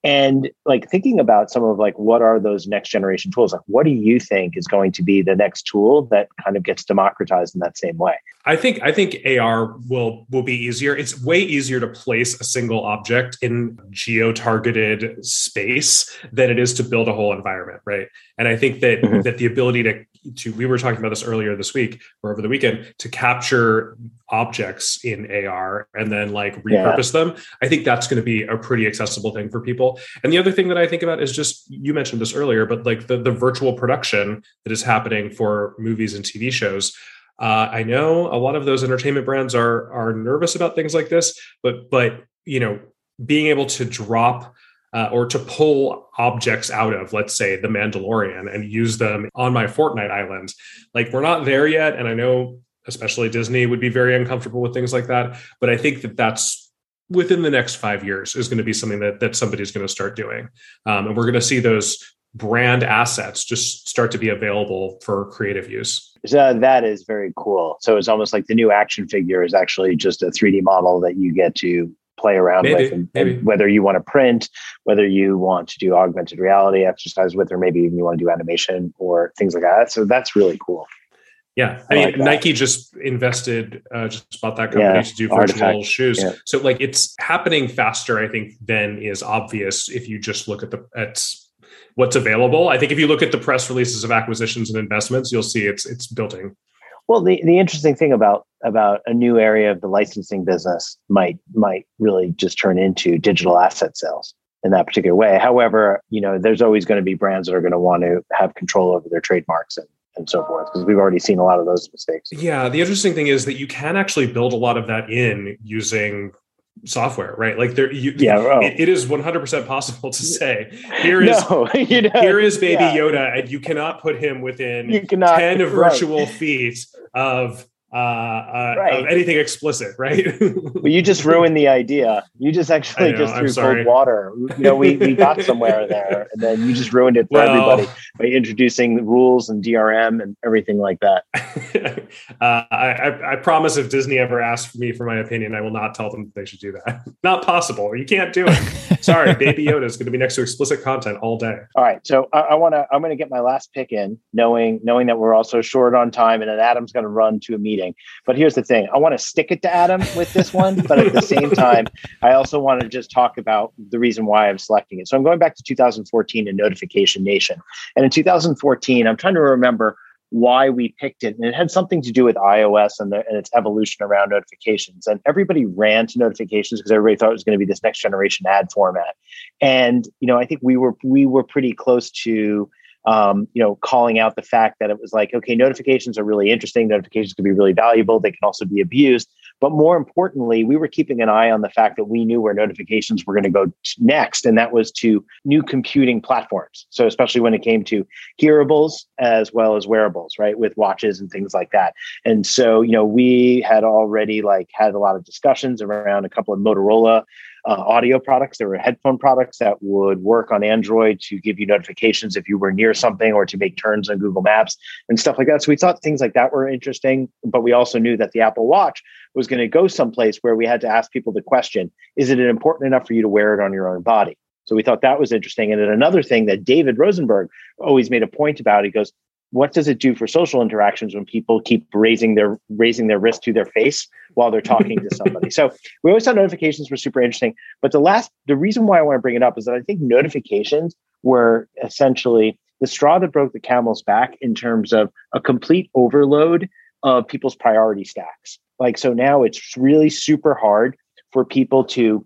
and like thinking about some of like what are those next generation tools like what do you think is going to be the next tool that kind of gets democratized in that same way i think i think ar will will be easier it's way easier to place a single object in geo targeted space than it is to build a whole environment right and i think that mm-hmm. that the ability to to we were talking about this earlier this week or over the weekend to capture objects in AR and then like repurpose yeah. them. I think that's going to be a pretty accessible thing for people. And the other thing that I think about is just you mentioned this earlier, but like the the virtual production that is happening for movies and TV shows. Uh, I know a lot of those entertainment brands are are nervous about things like this, but but you know being able to drop uh, or to pull objects out of, let's say, the Mandalorian and use them on my Fortnite island. Like, we're not there yet. And I know, especially Disney, would be very uncomfortable with things like that. But I think that that's within the next five years is going to be something that that somebody's going to start doing, um, and we're going to see those brand assets just start to be available for creative use. So that is very cool. So it's almost like the new action figure is actually just a 3D model that you get to play around Maybe, with, and, and whether you want to print, whether you want to do augmented reality exercise with, or maybe even you want to do animation or things like that. So that's really cool. Yeah, I I mean, like. Nike just invested, uh, just bought that company Yeah, to do virtual RTFKT, shoes. yeah. So like, it's happening faster. I think than is obvious if you just look at the at what's available. I think if you look at the press releases of acquisitions and investments, you'll see it's it's building. Well, the, the interesting thing about about a new area of the licensing business might might really just turn into digital asset sales in that particular way. However, you know, there's always going to be brands that are going to want to have control over their trademarks and, and so forth because we've already seen a lot of those mistakes. Yeah, the interesting thing is that you can actually build a lot of that in using software, right? Like there, you, Yeah, oh. it, it is 100% possible to [laughs] say here is no, [laughs] you know, here is baby yeah. Yoda, and you cannot put him within You cannot 10 right. virtual feet of uh, uh Right. of anything explicit, right? [laughs] Well, you just ruined the idea. You just actually know, just threw cold water. You know, we, we [laughs] got somewhere there, and then you just ruined it for Well- everybody by introducing the rules and DRM and everything like that. [laughs] uh, I, I, I promise if Disney ever asks me for my opinion, I will not tell them that they should do that. Not possible. You can't do it. Sorry, Baby Yoda is going to be next to explicit content all day. All right, so I, I want to. I'm going to get my last pick in, knowing knowing that we're also short on time, and then Adam's going to run to a meeting. But here's the thing: I want to stick it to Adam with this one, but at the same time, [laughs] I also want to just talk about the reason why I'm selecting it. So I'm going back to 2014 and Notification Nation, and in 2014, I'm trying to remember why we picked it, and it had something to do with iOS and, the, and its evolution around notifications. And everybody ran to notifications because everybody thought it was going to be this next generation ad format. And you know, I think we were we were pretty close to um, you know calling out the fact that it was like, okay, notifications are really interesting. Notifications can be really valuable. They can also be abused. But more importantly, we were keeping an eye on the fact that we knew where notifications were going to go next, and that was to new computing platforms. So especially when it came to hearables as well as wearables, right, with watches and things like that. And so, you know, we had already like had a lot of discussions around a couple of Motorola uh, audio products. There were headphone products that would work on Android to give you notifications if you were near something or to make turns on Google Maps and stuff like that. So we thought things like that were interesting, but we also knew that the Apple Watch was going to go someplace where we had to ask people the question is it important enough for you to wear it on your own body? So we thought that was interesting. And then another thing that David Rosenberg always made a point about, he goes, what does it do for social interactions when people keep raising their raising their wrist to their face while they're talking to somebody? [laughs] So we always thought notifications were super interesting but the last the reason why i want to bring it up is that i think notifications were essentially the straw that broke the camel's back in terms of a complete overload of people's priority stacks. Like so now it's really super hard for people to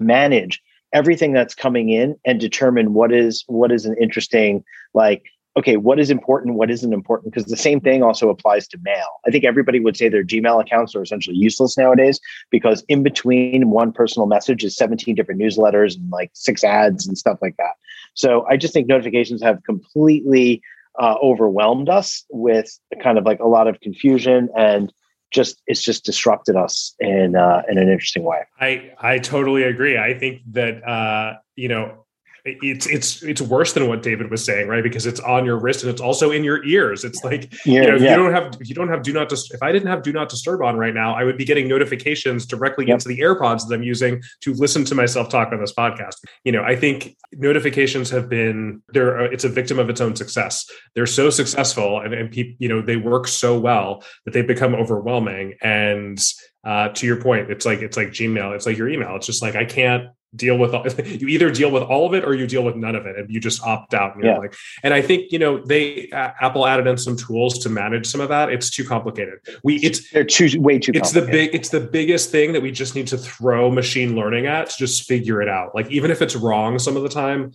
manage everything that's coming in and determine what is what is an interesting like okay what is important what isn't important? Because the same thing also applies to mail. I think everybody would say their gmail accounts are essentially useless nowadays because in between one personal message is 17 different newsletters and like six ads and stuff like that. So i just think notifications have completely uh, overwhelmed us with kind of like a lot of confusion and just it's just disrupted us in uh, in an interesting way. I I totally agree. I think that uh, you know it's it's it's worse than what David was saying, right? Because it's on your wrist and it's also in your ears. It's like Yeah, you know, if yeah. you don't have if you don't have do not dis- if I didn't have do not disturb on right now, I would be getting notifications directly Yep. into the AirPods that I'm using to listen to myself talk on this podcast. You know, I think notifications have been they're uh, it's a victim of its own success. They're so successful and and people you know they work so well that they've become overwhelming and uh, to your point, it's like it's like Gmail. It's like your email. It's just like I can't deal with all, [laughs] you either deal with all of it or you deal with none of it and you just opt out and Yeah. like and i think you know they uh, apple added in some tools to manage some of that. It's too complicated. We it's they're too way too it's the big it's the biggest thing that we just need to throw machine learning at to just figure it out. Like even if it's wrong some of the time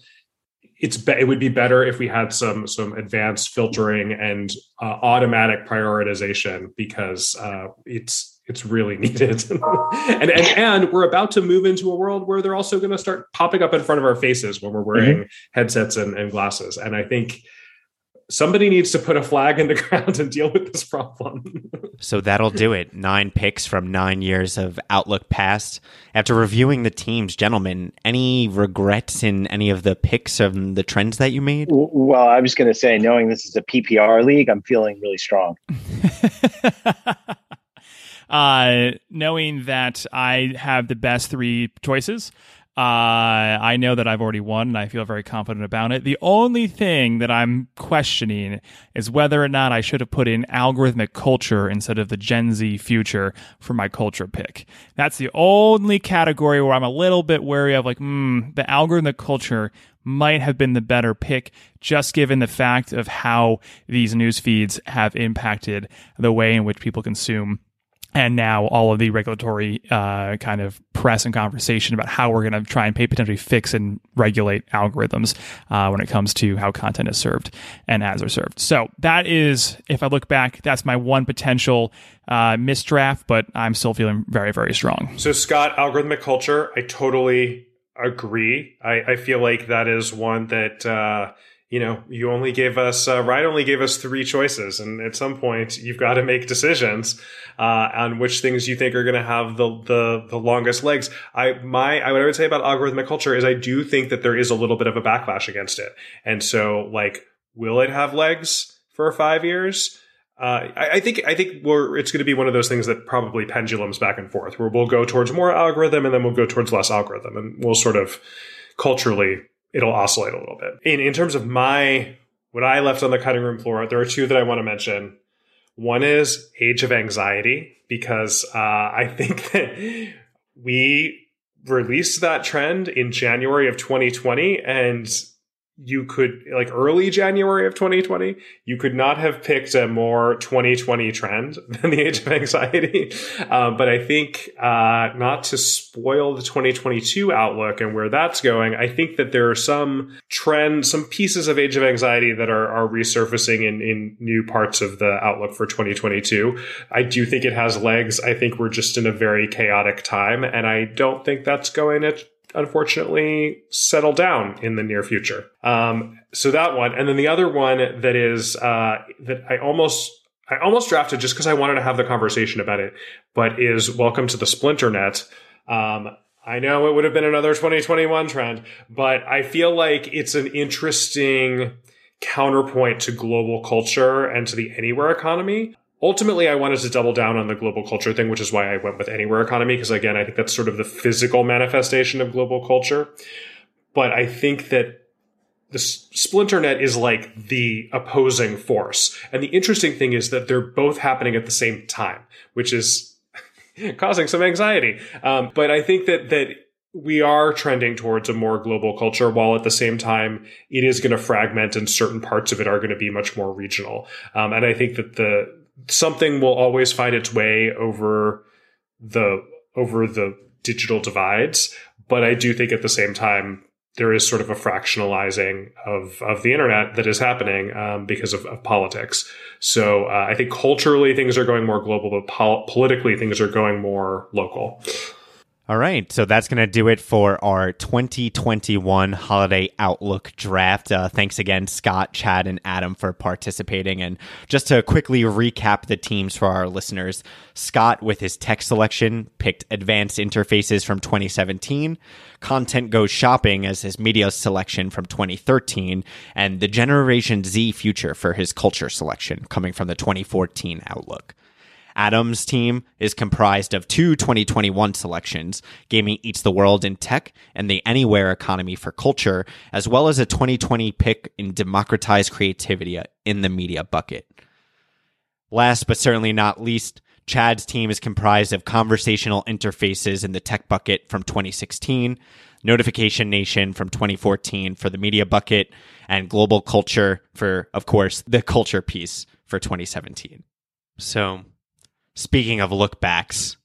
it's be, it would be better if we had some some advanced filtering and uh, automatic prioritization because uh, it's it's really [laughs] needed and, and and we're about to move into a world where they're also going to start popping up in front of our faces when we're mm-hmm. wearing headsets and, and glasses and i think somebody needs to put a flag in the [laughs] ground and deal with this problem. [laughs] so that'll do it. Nine picks from nine years of Outlook past. After reviewing the teams, gentlemen, any regrets in any of the picks of the trends that you made? Well, I'm just going to say, knowing this is a PPR league, I'm feeling really strong. Uh, knowing that I have the best three choices, uh, I know that I've already won and I feel very confident about it. The only thing that I'm questioning is whether or not I should have put in algorithmic culture instead of the Gen Z future for my culture pick. That's the only category where I'm a little bit wary of like, hmm, the algorithmic culture might have been the better pick, just given the fact of how these news feeds have impacted the way in which people consume and now all of the regulatory uh, kind of press and conversation about how we're going to try and potentially fix and regulate algorithms uh, when it comes to how content is served and ads are served. So that is, if I look back, that's my one potential uh, misdraft, but I'm still feeling very, very strong. So Scott, algorithmic culture, I totally agree. I, I feel like that is one that uh, you know, you only gave us, uh, only gave us three choices. And at some point, you've got to make decisions uh, on which things you think are going to have the, the, the longest legs. I, my, I, what I would say about algorithmic culture is I do think that there is a little bit of a backlash against it. And so, like, will it have legs for five years? Uh, I, I, think I think it's going to be one of those things that probably pendulums back and forth, where we'll go towards more algorithm and then we'll go towards less algorithm, and we'll sort of culturally it'll oscillate a little bit. In in terms of my what I left on the cutting room floor, there are two that I want to mention. One is Age of Anxiety because uh, I think [laughs] that we released that trend in January of 2020 and you could like early January of 2020, you could not have picked a more 2020 trend [laughs] than the age of anxiety. Um, but I think uh, not to spoil the 2022 outlook and where that's going, I think that there are some trends, some pieces of age of anxiety that are, are resurfacing in, in new parts of the outlook for 2022. I do think it has legs. I think we're just in a very chaotic time, and I don't think that's going to unfortunately settle down in the near future. Um, so that one, and then the other one that is uh, that I almost I almost drafted just because I wanted to have the conversation about it, but is Welcome to the Splinternet. Um, I know it would have been another 2021 trend, but I feel like it's an interesting counterpoint to global culture and to the anywhere economy ultimately I wanted to double down on the global culture thing, which is why I went with anywhere economy. Because again, I think that's sort of the physical manifestation of global culture. But I think that the splinternet is like the opposing force. And the interesting thing is that they're both happening at the same time, which is [laughs] causing some anxiety. Um, but I think that, that we are trending towards a more global culture while at the same time it is going to fragment and certain parts of it are going to be much more regional. Um, and I think that the, something will always find its way over the over the digital divides but i do think at the same time there is sort of a fractionalizing of of the internet that is happening um, because of, of, politics. So uh, i think culturally things are going more global but pol- politically things are going more local all right, so that's going to do it for our 2021 Holiday Outlook draft. Uh, thanks again, Scott, Chad, and Adam for participating. And just to quickly recap the teams for our listeners Scott, with his tech selection, picked Advanced Interfaces from 2017, Content Goes Shopping as his media selection from 2013, and the Generation Z Future for his culture selection coming from the 2014 Outlook. Adam's team is comprised of two 2021 selections, Gaming Eats the World in Tech and the Anywhere Economy for Culture, as well as a 2020 pick in Democratized Creativity in the Media bucket. Last but certainly not least, Chad's team is comprised of conversational interfaces in the tech bucket from 2016, Notification Nation from 2014 for the media bucket, and Global Culture for, of course, the culture piece for 2017. So Speaking of lookbacks,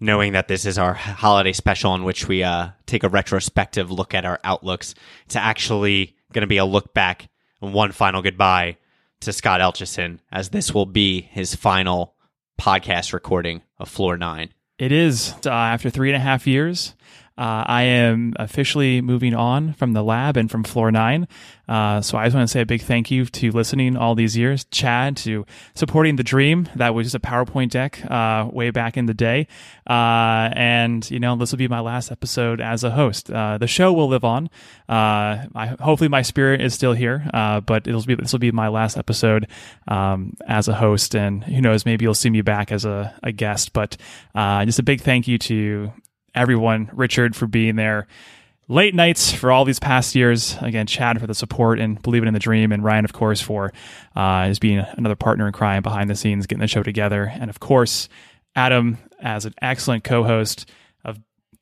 knowing that this is our holiday special in which we uh, take a retrospective look at our outlooks, it's actually going to be a look back and one final goodbye to Scott Elchison, as this will be his final podcast recording of Floor 9. It is uh, after three and a half years. Uh, I am officially moving on from the lab and from Floor 9. Uh, so I just want to say a big thank you to listening all these years, Chad, to supporting the dream. That was just a PowerPoint deck uh, way back in the day. Uh, and, you know, this will be my last episode as a host. Uh, the show will live on. Uh, I, hopefully my spirit is still here, but it'll be, this will be my last episode um, as a host. And who knows, maybe you'll see me back as a, a guest. But just a big thank you to everyone, Richard for being there late nights for all these past years. Again, Chad for the support and believing in the dream, and Ryan, of course, for uh, as being another partner in crime behind the scenes, getting the show together, and of course, Adam as an excellent co-host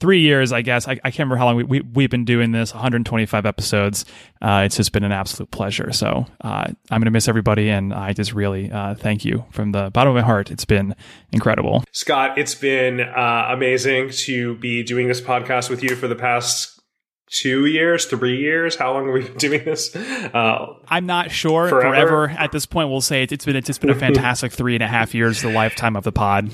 three years. I guess I, I can't remember how long we, we we've been doing this. 125 episodes. Uh, it's just been an absolute pleasure. So uh, I'm gonna miss everybody, and I just really uh, thank you from the bottom of my heart. It's been incredible, Scott. It's been uh, amazing to be doing this podcast with you for the past two years, three years? How long have we been [laughs] doing this? Uh, I'm not sure. Forever? forever? at this point, we'll say it's been it's been a [laughs] fantastic three and a half years, the lifetime of the pod.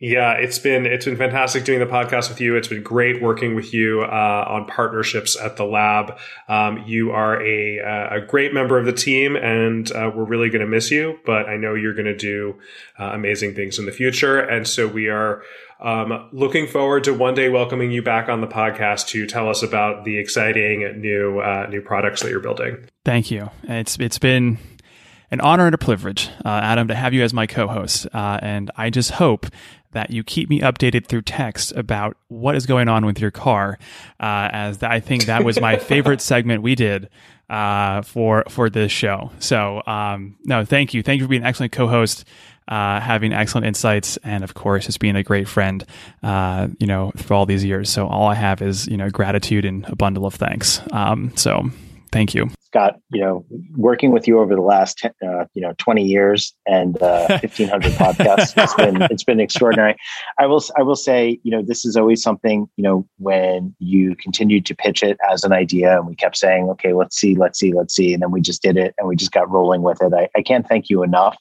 Yeah, it's been it's been fantastic doing the podcast with you. It's been great working with you uh, on partnerships at the lab. Um, you are a a great member of the team, and uh, we're really going to miss you. But I know you're going to do uh, amazing things in the future, and so we are um, looking forward to one day welcoming you back on the podcast to tell us about the exciting new uh, new products that you're building. Thank you. It's it's been an honor and a privilege, uh, Adam, to have you as my co-host, uh, and I just hope that you keep me updated through text about what is going on with your car, uh, as I think that was my favorite [laughs] segment we did uh, for for this show. So, um, no, thank you, thank you for being an excellent co-host. Uh, having excellent insights, and of course, just being a great friend, uh, you know, for all these years. So all I have is, you know, gratitude and a bundle of thanks. Um, so thank you. Scott, you know, working with you over the last uh, you know twenty years and uh, [laughs] fifteen hundred podcasts, it's been it's been extraordinary. I will I will say, you know, this is always something. You know, when you continued to pitch it as an idea, and we kept saying, okay, let's see, let's see, let's see, and then we just did it, and we just got rolling with it. I, I can't thank you enough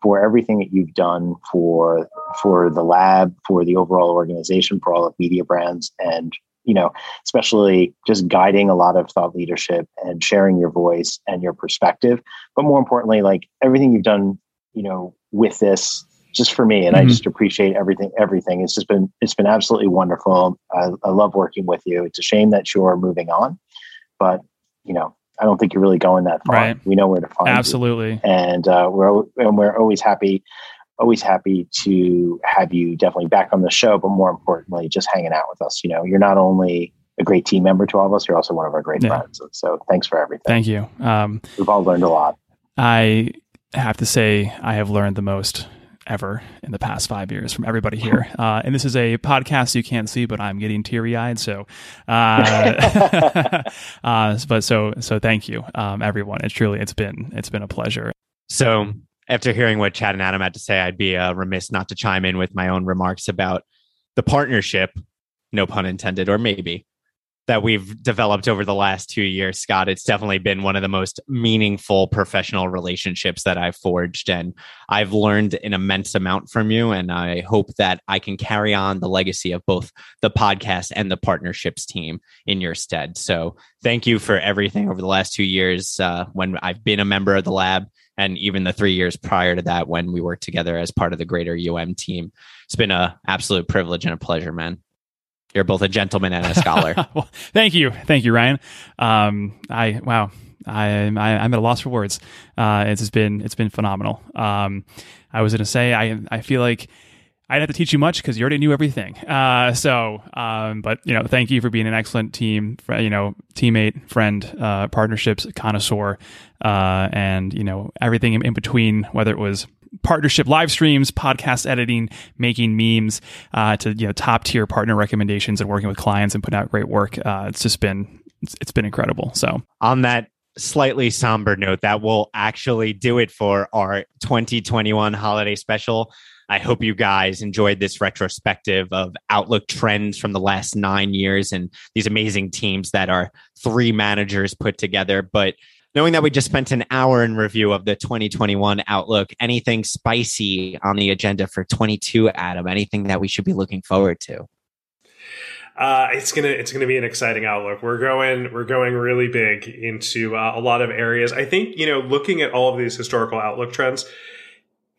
for everything that you've done for for the lab, for the overall organization, for all of Media Brands, and you know, especially just guiding a lot of thought leadership and sharing your voice and your perspective. But more importantly, like everything you've done, you know, with this just for me and mm-hmm. i just appreciate everything everything it's just been it's been absolutely wonderful I, I, love working with you it's a shame that you're moving on but you know i don't think you're really going that far right. we know where to find absolutely you. and uh, we're and we're always happy always happy to have you definitely back on the show, but more importantly, just hanging out with us. You know, you're not only a great team member to all of us, you're also one of our great yeah. friends. So thanks for everything. Thank you. Um, We've all learned a lot. I have to say, I have learned the most ever in the past five years from everybody here. [laughs] Uh, and this is a podcast you can't see, but I'm getting teary eyed. So, uh, [laughs] [laughs] uh, but so, so thank you, um, everyone. It's truly, it's been, it's been a pleasure. So after hearing what Chad and Adam had to say, I'd be uh, remiss not to chime in with my own remarks about the partnership, no pun intended, or maybe that we've developed over the last two years, Scott. It's definitely been one of the most meaningful professional relationships that I've forged. And I've learned an immense amount from you. And I hope that I can carry on the legacy of both the podcast and the partnerships team in your stead. So thank you for everything over the last two years uh, when I've been a member of the lab and even the three years prior to that when we worked together as part of the greater UM team. It's been an absolute privilege and a pleasure, man. You're both a gentleman and a scholar. [laughs] well, thank you, thank you, Ryan. Um, I wow, I, I I'm at a loss for words. Uh, it's been it's been phenomenal. Um, I was going to say I I feel like I didn't have to teach you much because you already knew everything. Uh, so, um, but you know, thank you for being an excellent team, you know, teammate, friend, uh, partnerships connoisseur, uh, and you know everything in, between. Whether it was partnership live streams, podcast editing, making memes, uh, to you know top tier partner recommendations and working with clients and putting out great work. Uh, it's just been it's, it's been incredible. So on that slightly somber note, that will actually do it for our 2021 holiday special. I hope you guys enjoyed this retrospective of Outlook trends from the last nine years and these amazing teams that our three managers put together. But knowing that we just spent an hour in review of the 2021 Outlook, anything spicy on the agenda for 22, Adam? Anything that we should be looking forward to? uh, it's gonna it's gonna be an exciting outlook. We're going we're going really big into uh, a lot of areas. I think you know, looking at all of these historical outlook trends,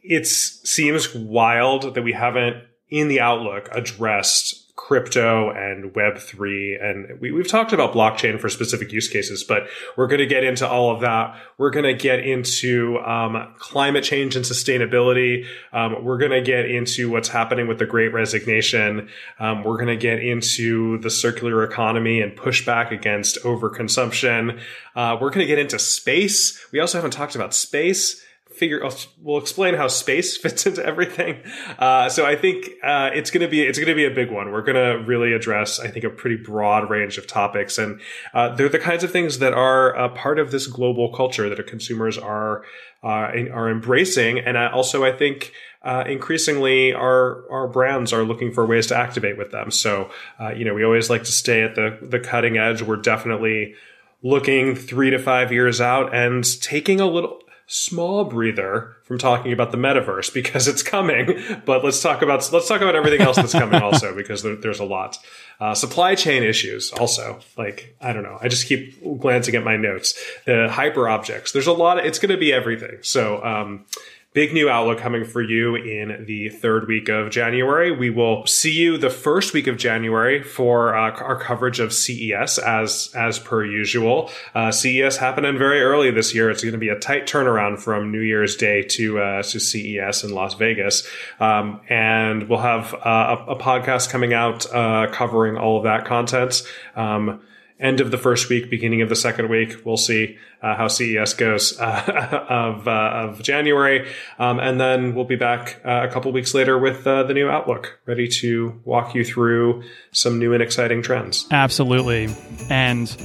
it seems wild that we haven't in the outlook addressed crypto and Web3. And we, have talked about blockchain for specific use cases, but we're going to get into all of that. We're going to get into um, climate change and sustainability. Um, we're going to get into what's happening with the great resignation. Um, we're going to get into the circular economy and pushback against overconsumption. Uh, we're going to get into space. We also haven't talked about space figure we'll explain how space [laughs] fits into everything. Uh, so i think uh, it's going to be it's going to be a big one. We're going to really address i think a pretty broad range of topics. And uh, they're the kinds of things that are a part of this global culture that consumers are uh, are embracing. And also i think uh, increasingly our our brands are looking for ways to activate with them. So uh, you know we always like to stay at the the cutting edge. We're definitely looking three to five years out and taking a little small breather from talking about the metaverse because it's coming. But let's talk about let's talk about everything else that's coming also [laughs] because there, there's a lot. Uh, supply chain issues also. Like I don't know. I just keep glancing at my notes. The hyper objects. There's a lot. Of, it's going to be everything. So. Um, big new outlook coming for you in the third week of January. We will see you the first week of January for uh, our coverage of CES as as per usual. Uh, CES happening very early this year. It's going to be a tight turnaround from New Year's Day to uh, to CES in Las Vegas, um, and we'll have uh, a, a, podcast coming out uh, covering all of that content. Um, end of the first week, beginning of the second week. We'll see uh, how CES goes [laughs] uh, of uh, of January, um, and then we'll be back uh, a couple weeks later with uh, the new outlook, ready to walk you through some new and exciting trends. Absolutely, and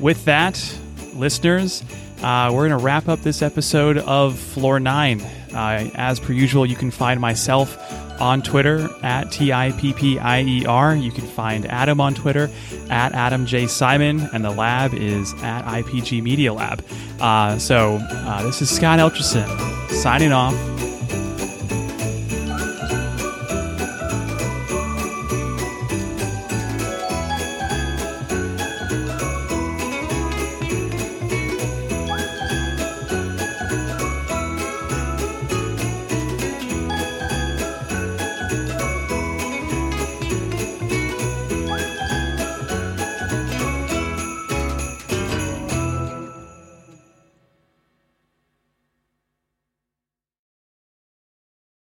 with that, listeners. Uh, we're going to wrap up this episode of Floor 9. as per usual, you can find myself on Twitter at T I P P I E R. You can find Adam on Twitter at Adam J. Simon, and the lab is at IPG Media Lab. Uh, so uh, this is Scott Elcherson signing off.